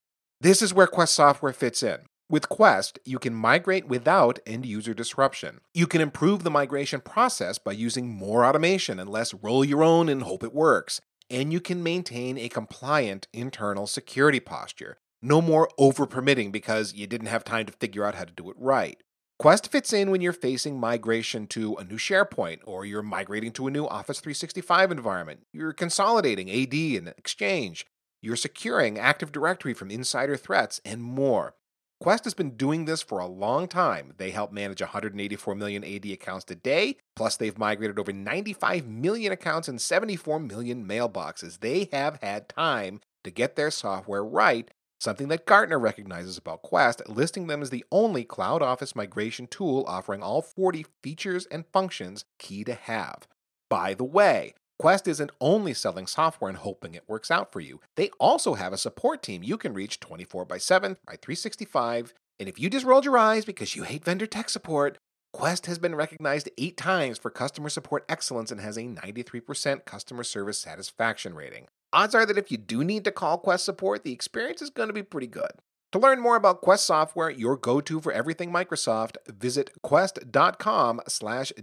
This is where Quest software fits in. With Quest, you can migrate without end user disruption. You can improve the migration process by using more automation and less roll your own and hope it works and you can maintain a compliant internal security posture. No more over permitting because you didn't have time to figure out how to do it right. Quest fits in when you're facing migration to a new SharePoint or you're migrating to a new Office 365 environment. You're consolidating AD and Exchange. You're securing Active Directory from insider threats and more. Quest has been doing this for a long time. They help manage 184 million AD accounts today, plus they've migrated over 95 million accounts and 74 million mailboxes. They have had time to get their software right, something that Gartner recognizes about Quest, listing them as the only cloud office migration tool offering all 40 features and functions key to have. By the way, Quest isn't only selling software and hoping it works out for you. They also have a support team you can reach 24 by 7 by 365. And if you just rolled your eyes because you hate vendor tech support, Quest has been recognized eight times for customer support excellence and has a 93% customer service satisfaction rating. Odds are that if you do need to call Quest support, the experience is going to be pretty good. To learn more about Quest software, your go-to for everything Microsoft, visit quest.com slash.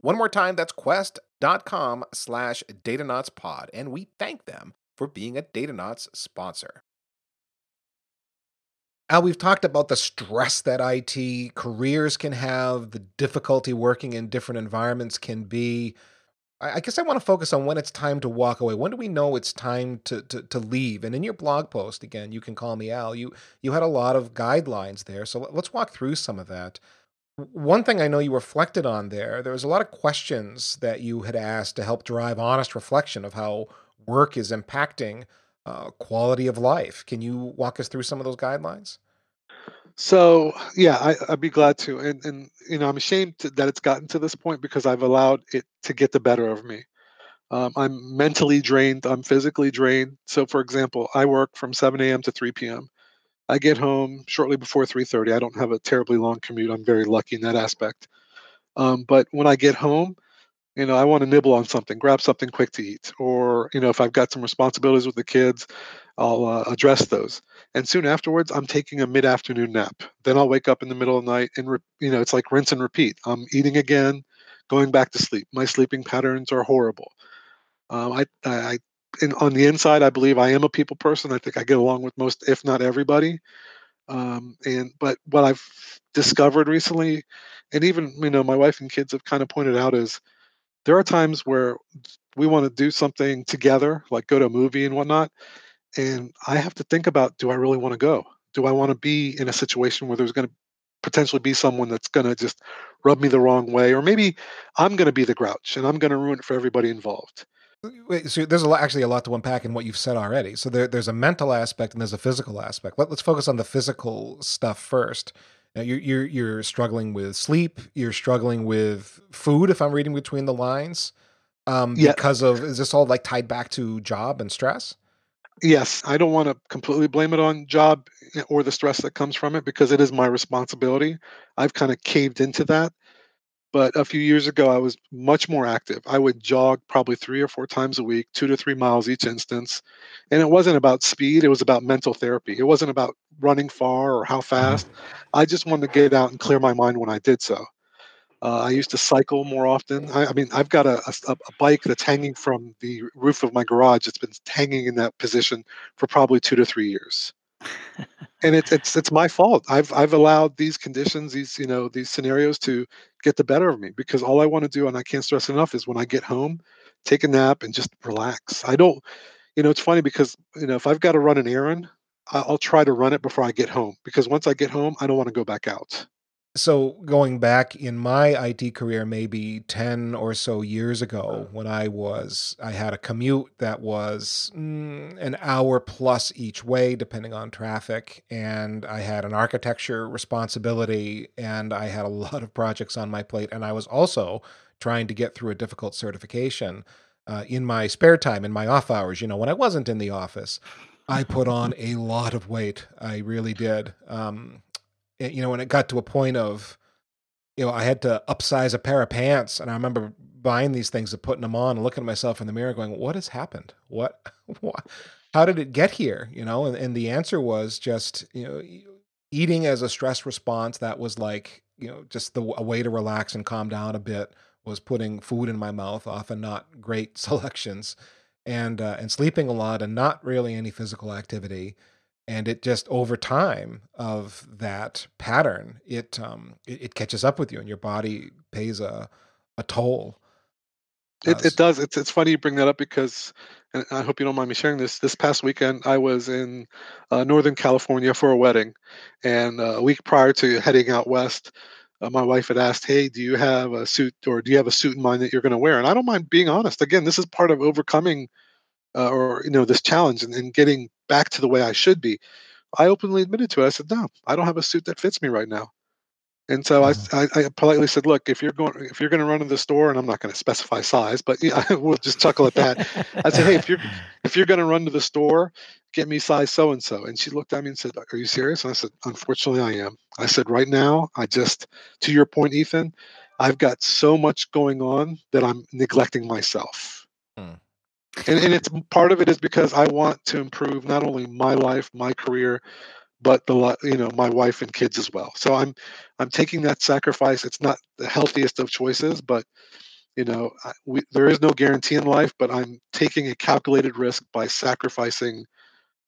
One more time, that's quest.com slash and we thank them for being a Datanauts sponsor. Al, we've talked about the stress that IT careers can have, the difficulty working in different environments can be. I guess I want to focus on when it's time to walk away. When do we know it's time to, to, to leave? And in your blog post, again, you can call me Al. You you had a lot of guidelines there, so let's walk through some of that. One thing I know you reflected on there, there was a lot of questions that you had asked to help drive honest reflection of how work is impacting uh, quality of life. Can you walk us through some of those guidelines? So yeah, I, I'd be glad to. And and you know, I'm ashamed to, that it's gotten to this point because I've allowed it to get the better of me. Um, I'm mentally drained. I'm physically drained. So, for example, I work from 7 a.m. to 3 p.m. I get home shortly before 3:30. I don't have a terribly long commute. I'm very lucky in that aspect. Um, but when I get home, you know, I want to nibble on something, grab something quick to eat, or you know, if I've got some responsibilities with the kids, I'll uh, address those. And soon afterwards, I'm taking a mid-afternoon nap. Then I'll wake up in the middle of the night, and re- you know, it's like rinse and repeat. I'm eating again, going back to sleep. My sleeping patterns are horrible. Um, I, I, in, on the inside, I believe I am a people person. I think I get along with most, if not everybody. Um, and but what I've discovered recently, and even you know, my wife and kids have kind of pointed out is there are times where we want to do something together, like go to a movie and whatnot, and I have to think about do I really want to go? Do I want to be in a situation where there's going to potentially be someone that's going to just rub me the wrong way, or maybe I'm going to be the grouch and I'm going to ruin it for everybody involved. Wait, so there's a lot, actually a lot to unpack in what you've said already. So there, there's a mental aspect and there's a physical aspect. Let, us focus on the physical stuff first. Now you're, you're you're struggling with sleep. You're struggling with food. If I'm reading between the lines, um, yeah. because of is this all like tied back to job and stress? yes, I don't want to completely blame it on job eh, or the stress that comes from it because it is my responsibility. I've kind of caved into that. But a few years ago, I was much more active. I would jog probably three or four times a week, two to three miles each instance. And it wasn't about speed, it was about mental therapy. It wasn't about running far or how mm-hmm. fast. I just wanted to get out and clear my mind when I did so. Uh, I used to cycle more often. I, I mean, I've got a, a, a, bike that's hanging from the roof of my garage. It's been hanging in that position for probably two to three years, and it's it's it's my fault. I've I've allowed these conditions, these you know these scenarios to get the better of me because all I want to do, and I can't stress enough, is when I get home, take a nap, and just relax. I don't, you know, it's funny because you know if I've got to run an errand, I'll try to run it before I get home because once I get home, I don't want to go back out. So, going back in my IT career, maybe 10 or so years ago, when I was, I had a commute that was mm, an hour plus each way, depending on traffic. And I had an architecture responsibility, and I had a [laughs] lot of projects on my plate. And I was also trying to get through a difficult certification uh, in my spare time, in my off hours, you know, when I wasn't in the office. I put on [laughs] a lot of weight. I really did. Um, you know, when it got to a point of, you know, I had to upsize a pair of pants, and I remember buying these things and putting them on and looking at myself in the mirror, going, "What has happened? What? [laughs] what? How did it get here?" You know, and, and the answer was just, you know, eating as a stress response. That was like, you know, just the a way to relax and calm down a bit was putting food in my mouth, often not great [laughs] selections, and uh, and sleeping a lot and not really any physical activity and it just over time of that pattern it um it, it catches up with you and your body pays a a toll. It, it does. It's it's funny you bring that up because and i hope you don't mind me sharing this this past weekend i was in uh, northern california for a wedding and uh, a week prior to heading out west uh, my wife had asked hey do you have a suit or do you have a suit in mind that you're going to wear? And i don't mind being honest. Again this is part of overcoming uh, or you know this challenge and, and getting back to the way I should be. I openly admitted to it. I said, "No, I don't have a suit that fits me right now." And so mm-hmm. I, I, I, politely said, "Look, if you're going if you're going to run to the store, and I'm not going to specify size, but yeah, [laughs] we'll just chuckle at that." I said, "Hey, if you're [laughs] if you're going to run to the store, get me size so and so." And she looked at me and said, "Are you serious?" And I said, "Unfortunately, I am." I said, "Right now, I just to your point, Ethan, I've got so much going on that I'm neglecting myself." Mm and, and it's part of it is because I want to improve not only my life, my career, but the you know my wife and kids as well. So I'm I'm taking that sacrifice. It's not the healthiest of choices, but you know we, there is no guarantee in life. But I'm taking a calculated risk by sacrificing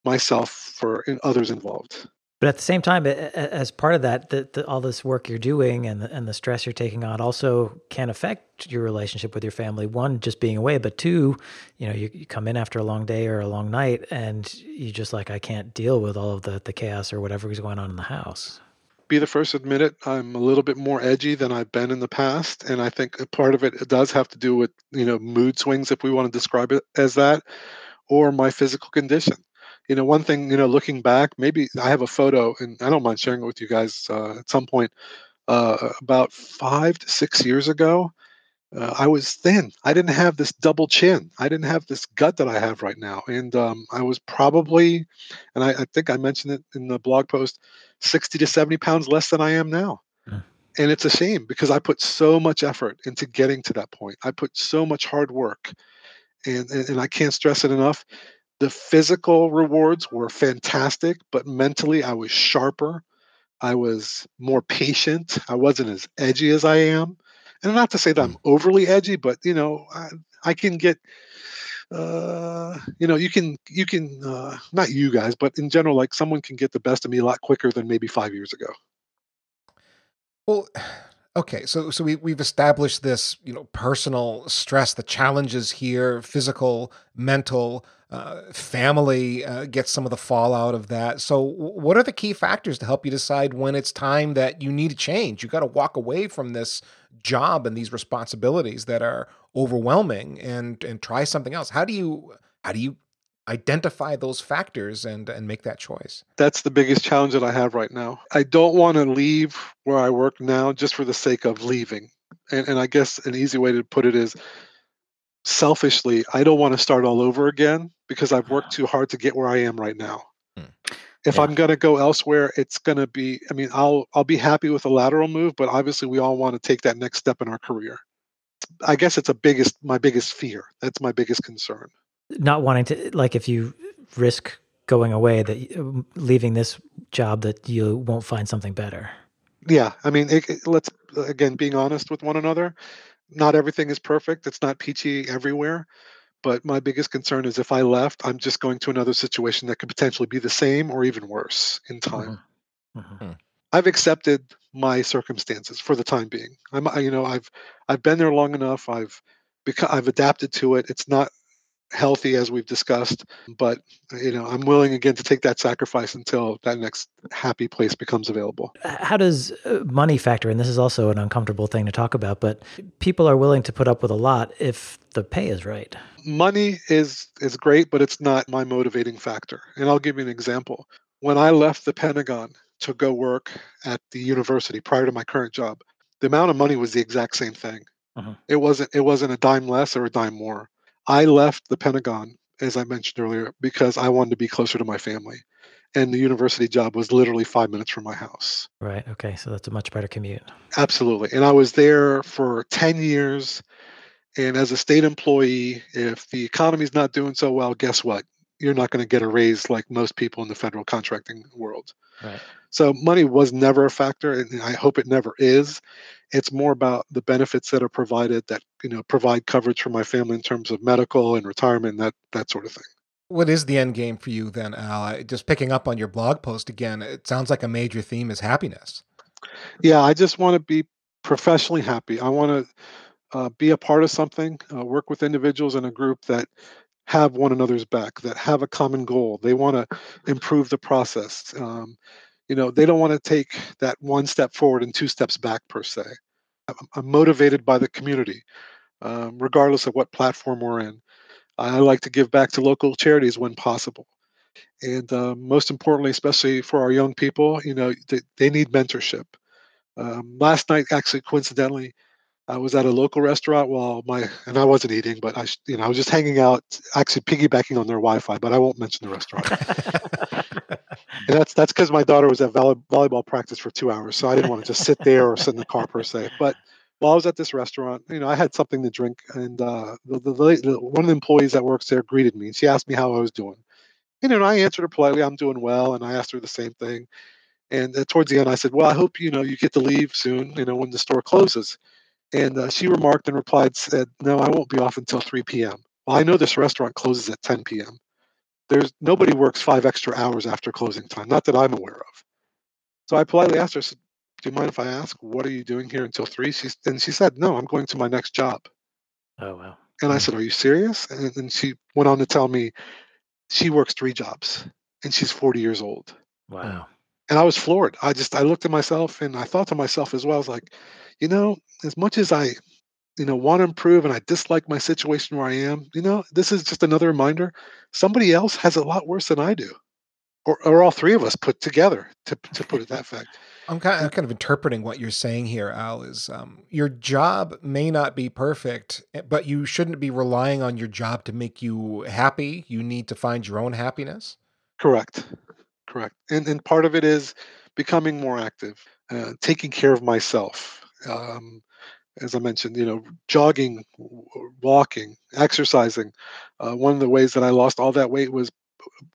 myself for others involved. But at the same time, as part of that, the, the, all this work you're doing and the, and the stress you're taking on also can affect your relationship with your family. One, just being away, but two, you know, you, you come in after a long day or a long night, and you just like, I can't deal with all of the the chaos or whatever is going on in the house. Be the first to admit it. I'm a little bit more edgy than I've been in the past, and I think a part of it does have to do with you know mood swings, if we want to describe it as that, or my physical condition you know, one thing, you know, looking back, maybe I have a photo, and I don't mind sharing it with you guys uh, at some point. Uh, about five to six years ago, uh, I was thin. I didn't have this double chin. I didn't have this gut that I have right now. And um, I was probably, and I, I, think I mentioned it in the blog post, 60 to 70 pounds less than I am now. Mm. And it's a shame because I put so much effort into getting to that point. I put so much hard work. And, and, and I can't stress it enough. The physical rewards were fantastic, but mentally I was sharper. I was more patient. I wasn't as edgy as I am. And not to say that I'm mm. overly edgy, but you know, I, I can get uh, you know, you can you can uh, not you guys, but in general, like someone can get the best of me a lot quicker than maybe five years ago. Well, [sighs] okay, so so we we've established this, you know, personal stress, the challenges here, physical, mental, uh, family uh, gets some of the fallout of that. So, what are the key factors to help you decide when it's time that you need to change? You got to walk away from this job and these responsibilities that are overwhelming and and try something else. How do you how do you identify those factors and and make that choice? That's the biggest challenge that I have right now. I don't want to leave where I work now just for the sake of leaving. And, and I guess an easy way to put it is selfishly, I don't want to start all over again because I've worked too hard to get where I am right now. Hmm. If yeah. I'm going to go elsewhere, it's going to be I mean, I'll I'll be happy with a lateral move, but obviously we all want to take that next step in our career. I guess it's a biggest my biggest fear. That's my biggest concern. Not wanting to like if you risk going away that um, leaving this job that you won't find something better. Yeah, I mean, it, it, let's again being honest with one another not everything is perfect. It's not peachy everywhere. But my biggest concern is if I left, I'm just going to another situation that could potentially be the same or even worse in time. Mm-hmm. Mm-hmm. Hmm. I've accepted my circumstances for the time being. I'm, you know, I've I've been there long enough. I've because I've adapted to it. It's not healthy as we've discussed but you know i'm willing again to take that sacrifice until that next happy place becomes available. How does uh, money factor in? This is also an uncomfortable thing to talk about but people are willing to put up with a lot if the pay is right. Money is is great but it's not my motivating factor and i'll give you an example. When i left the pentagon to go work at the university prior to my current job the amount of money was the exact same thing. Uh-huh. it wasn't it wasn't a dime less or a dime more I left the Pentagon, as I mentioned earlier, because I wanted to be closer to my family. And the university job was literally five minutes from my house. Right. Okay. So that's a much better commute. Absolutely. And I was there for 10 years. And as a state employee, if the economy's not doing so well, guess what? You're not going to get a raise like most people in the federal contracting world. Right. So money was never a factor, and I hope it never is. It's more about the benefits that are provided that you know provide coverage for my family in terms of medical and retirement, that that sort of thing. What is the end game for you then, Al? Just picking up on your blog post again, it sounds like a major theme is happiness. Yeah, I just want to be professionally happy. I want to uh, be a part of something, uh, work with individuals in a group that have one another's back, that have a common goal. They want to improve the process. Um, you know, they don't want to take that one step forward and two steps back per se. I'm, motivated by the community, um, regardless of what platform we're in. I like to give back to local charities when possible. And uh, most importantly, especially for our young people, you know, they, they need mentorship. Um, last night, actually, coincidentally, I was at a local restaurant while my and I wasn't eating, but I you know I was just hanging out, actually piggybacking on their Wi-Fi. But I won't mention the restaurant. [laughs] and that's that's because my daughter was at volley, volleyball practice for two hours, so I didn't want to just sit there or sit in the car per se. But while I was at this restaurant, you know, I had something to drink, and uh, the, the, the, one of the employees that works there greeted me, and she asked me how I was doing. And, you know, I answered her politely, "I'm doing well," and I asked her the same thing. And uh, towards the end, I said, "Well, I hope you know you get to leave soon. You know, when the store closes." And uh, she remarked and replied, said, No, I won't be off until 3 p.m. Well, I know this restaurant closes at 10 p.m. There's nobody works five extra hours after closing time, not that I'm aware of. So I politely asked her, said, Do you mind if I ask, what are you doing here until 3? She, and she said, No, I'm going to my next job. Oh, wow. And I hmm. said, Are you serious? And then she went on to tell me she works three jobs and she's 40 years old. Wow. And I was floored. I just, I looked at myself and I thought to myself as well, I was like, you know, as much as I, you know, want to improve and I dislike my situation where I am, you know, this is just another reminder. Somebody else has a lot worse than I do, or, or all three of us put together. To to put it that fact. I'm kind, of, I'm kind of interpreting what you're saying here, Al. Is um, your job may not be perfect, eh, but you shouldn't be relying on your job to make you happy. You need to find your own happiness. Correct, correct. And and part of it is becoming more active, uh, taking care of myself um, as I mentioned, you know, jogging, walking, exercising. Uh, one of the ways that I lost all that weight was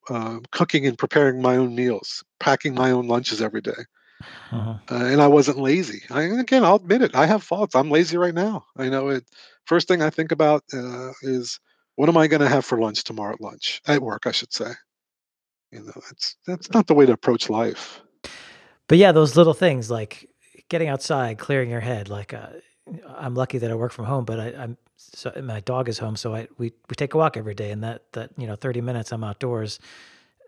uh, cooking and preparing my own meals, packing my own lunches every day. Uh-huh. Uh, and I wasn't lazy. I, again, I'll admit it. I have faults. I'm lazy right now. I know it. First thing I think about uh, is what am I going to have for lunch tomorrow at lunch at work? I should say. You know, that's that's not the way to approach life. But yeah, those little things like getting outside, clearing your head. Like uh, I'm lucky that I work from home, but I, am so my dog is home, so I we we take a walk every day, and that that you know 30 minutes I'm outdoors.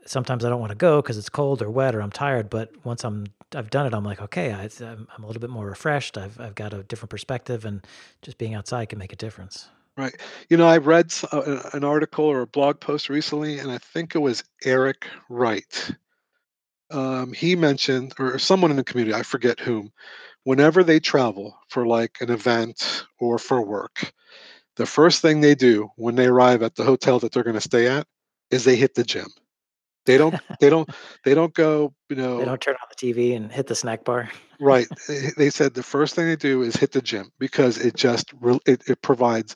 Sometimes I don't want to go because it's cold or wet or I'm tired, but once I'm I've done it, I'm like okay, I, I'm I'm a little bit more refreshed. I've I've got a different perspective, and just being outside can make a difference. Right. You know, I read uh, an article or a blog post recently, and I think it was Eric Wright um, he mentioned, or someone in the community, I forget whom, whenever they travel for like an event or for work, the first thing they do when they arrive at the hotel that they're going to stay at is they hit the gym. They don't. [laughs] they don't. They don't go. You know. They don't turn on the TV and hit the snack bar. right. They said the first thing they do is hit the gym because it just it, it provides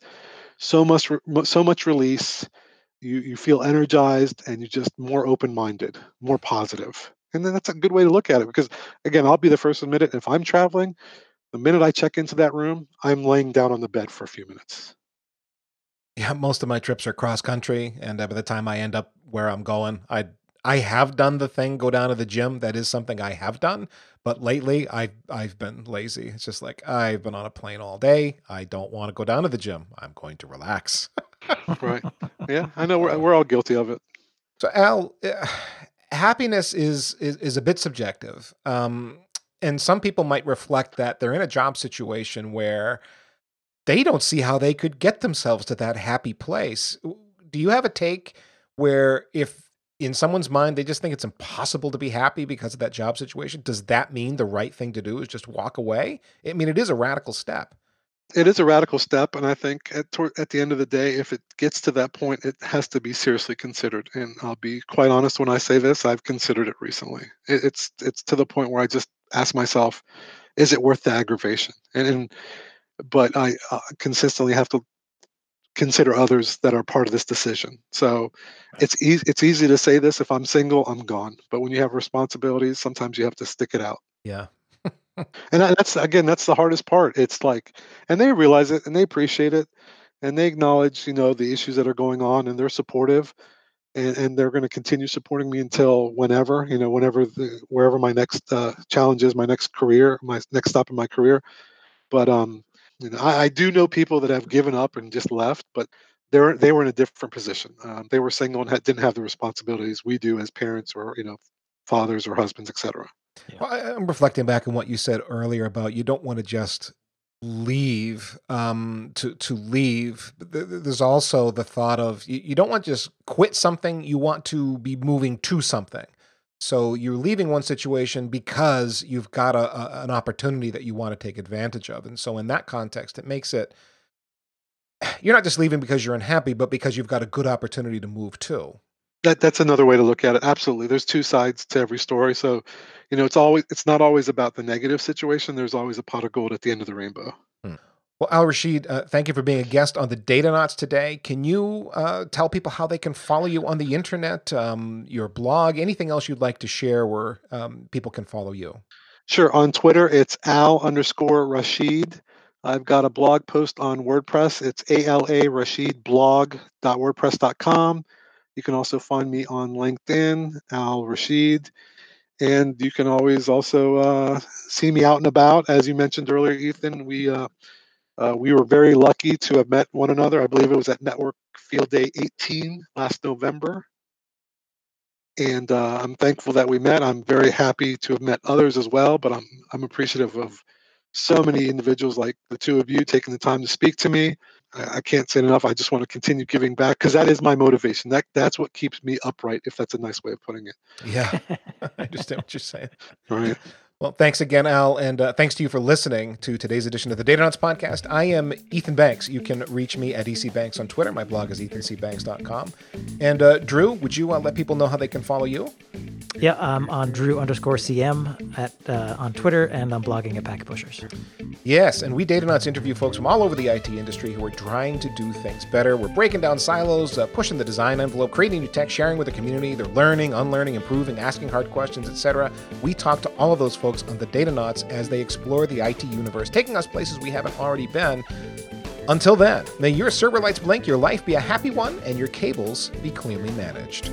so much so much release. You you feel energized and you're just more open minded, more positive. And then that's a good way to look at it because, again, I'll be the first to admit it. If I'm traveling, the minute I check into that room, I'm laying down on the bed for a few minutes. Yeah, most of my trips are cross country, and by the time I end up where I'm going, I I have done the thing, go down to the gym. That is something I have done. But lately, I've I've been lazy. It's just like I've been on a plane all day. I don't want to go down to the gym. I'm going to relax. [laughs] right. Yeah, I know we're we're all guilty of it. So Al, uh, happiness is, is is a bit subjective. Um, and some people might reflect that they're in a job situation where they don't see how they could get themselves to that happy place. Do you have a take where if in someone's mind they just think it's impossible to be happy because of that job situation, does that mean the right thing to do is just walk away? I mean, it is a radical step. It is a radical step, and I think at at the end of the day, if it gets to that point, it has to be seriously considered. And I'll be quite honest when I say this: I've considered it recently. It, it's it's to the point where I just ask myself, is it worth the aggravation? And, and but I uh, consistently have to consider others that are part of this decision. So it's easy it's easy to say this if I'm single, I'm gone. But when you have responsibilities, sometimes you have to stick it out. Yeah. [laughs] and that's again that's the hardest part. It's like and they realize it and they appreciate it and they acknowledge, you know, the issues that are going on and they're supportive and, and they're going to continue supporting me until whenever, you know, whenever the, wherever my next uh, challenge is, my next career, my next stop in my career. But um you know, I, I, do know people that have given up and just left, but they're they were in a different position. Um, they were single and had, didn't have the responsibilities we do as parents or you know fathers or husbands, etc. Yeah. Well, I'm reflecting back on what you said earlier about you don't want to just leave um, to to leave. There's also the thought of you, you don't want to just quit something. You want to be moving to something. So you're leaving one situation because you've got a, a, an opportunity that you want to take advantage of. And so in that context, it makes it [sighs] you're not just leaving because you're unhappy, but because you've got a good opportunity to move to. That that's another way to look at it. Absolutely. There's two sides to every story. So, you know, it's always it's not always about the negative situation. There's always a pot of gold at the end of the rainbow. Well, Al Rasheed, uh, thank you for being a guest on the Datanauts today. Can you uh, tell people how they can follow you on the internet, um, your blog, anything else you'd like to share where um, people can follow you? Sure. On Twitter, it's Al underscore Rasheed. I've got a blog post on WordPress. It's ALA Rasheed. You can also find me on LinkedIn, Al Rasheed. And you can always also uh, see me out and about. As you mentioned earlier, Ethan, we uh, we were very lucky to have met one another. I believe it was at Network Field Day 18 last November. And uh, I'm thankful that we met. I'm very happy to have met others as well, but I'm, I'm appreciative of so many individuals like the two of you taking the time to speak to me. I, I can't say enough. I just want to continue giving back because that is my motivation. That That's what keeps me upright, if that's a nice way of putting it. Yeah, [laughs] [laughs] I understand what you're saying. All right. Well, thanks again, Al, and uh, thanks to you for listening to today's edition of the Datanauts podcast. I am Ethan Banks. You can reach me at ecbanks on Twitter. My blog is ethancbanks.com. And uh, Drew, would you uh, let people know how they can follow you? Yeah, I'm on Drew underscore CM at uh, on Twitter, and I'm blogging at Packet Pushers. Yes, and we Datanauts interview folks from all over the IT industry who are trying to do things better. We're breaking down silos, uh, pushing the design envelope, creating new tech, sharing with the community. They're learning, unlearning, improving, asking hard questions, etc. We talk to all of those folks folks on the Datanauts as they explore the IT universe, taking us places we haven't already been. Until then, may your server lights blink, your life be a happy one, and your cables be cleanly managed.